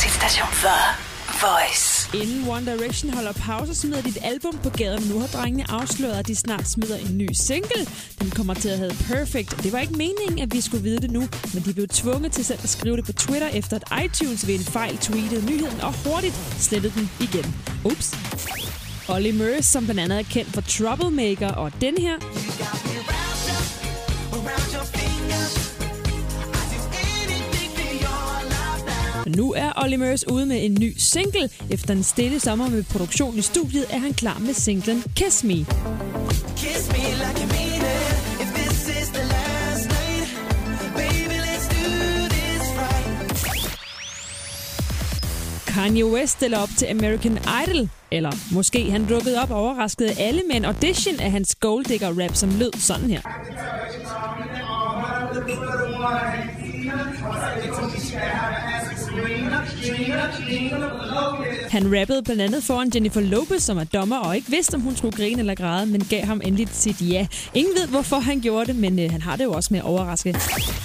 Danmarks station The Voice. Inden One Direction holder pause, smider dit album på gaden. Nu har drengene afsløret, at de snart smider en ny single. Den kommer til at hedde Perfect. Det var ikke meningen, at vi skulle vide det nu, men de blev tvunget til selv at skrive det på Twitter, efter at iTunes ved en fejl tweetede nyheden og hurtigt slettede den igen. Ups. Olly Murs, som blandt andet er kendt for Troublemaker, og den her. Nu er Olly Murs ude med en ny single. Efter en stille sommer med produktion i studiet, er han klar med singlen Kiss Me. Kiss me like you mean it. If this is the last night, baby, let's do this right. Kanye West stiller op til American Idol. Eller måske han dukkede op og overraskede alle med en audition af hans golddigger rap, som lød sådan her. Han rappede blandt andet foran Jennifer Lopez, som er dommer og ikke vidste, om hun skulle grine eller græde, men gav ham endelig sit ja. Ingen ved, hvorfor han gjorde det, men øh, han har det jo også med at overraske.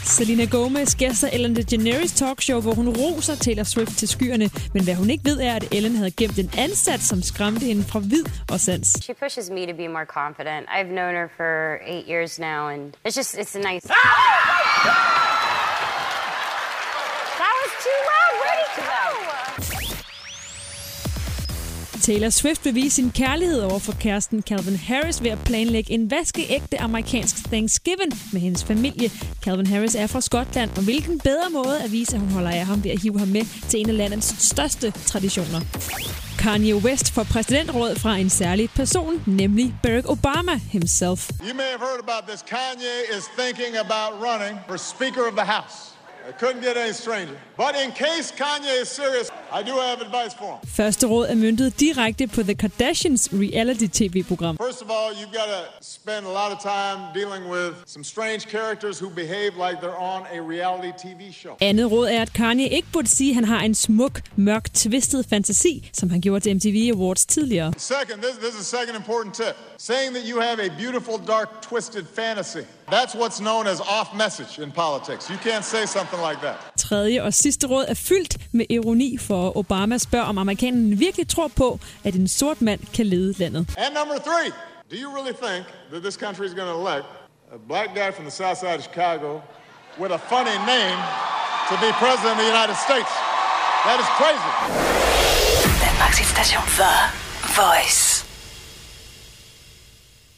Selena Gomez gæster Ellen DeGeneres talkshow, hvor hun roser Taylor Swift til skyerne, men hvad hun ikke ved er, at Ellen havde gemt en ansat, som skræmte hende fra vid og sans. She pushes me to be more confident. I've known her for eight years now, and it's just, it's a nice. That Taylor Swift vil vise sin kærlighed over for kæresten Calvin Harris ved at planlægge en vaskeægte amerikansk Thanksgiving med hendes familie. Calvin Harris er fra Skotland, og hvilken bedre måde at vise, at hun holder af ham ved at hive ham med til en af landets største traditioner. Kanye West får præsidentråd fra en særlig person, nemlig Barack Obama himself. You may have heard about this. Kanye is thinking about running for Speaker of the House. I couldn't get any stranger. But in case Kanye is serious, I do have advice for him. Første råd er møntet direkte på The Kardashians reality-tv-program. First of all, you've got to spend a lot of time dealing with some strange characters who behave like they're on a reality TV show. Andet råd er, at Kanye ikke burde sige, at han har en smuk, mørk, twistet fantasi, som han gjorde til MTV Awards tidligere. Second, this, this is a second important tip. Saying that you have a beautiful, dark, twisted fantasy. That's what's known as off message in politics. You can't say something like that. Tredje og sidste råd er fyldt med ironi, for Obama spørger, om amerikanerne virkelig tror på, at en sort mand kan lede landet. And number three, do you really think that this country is going to elect a black guy from the south side of Chicago with a funny name to be president of the United States? That is crazy. Danmarks station The Voice.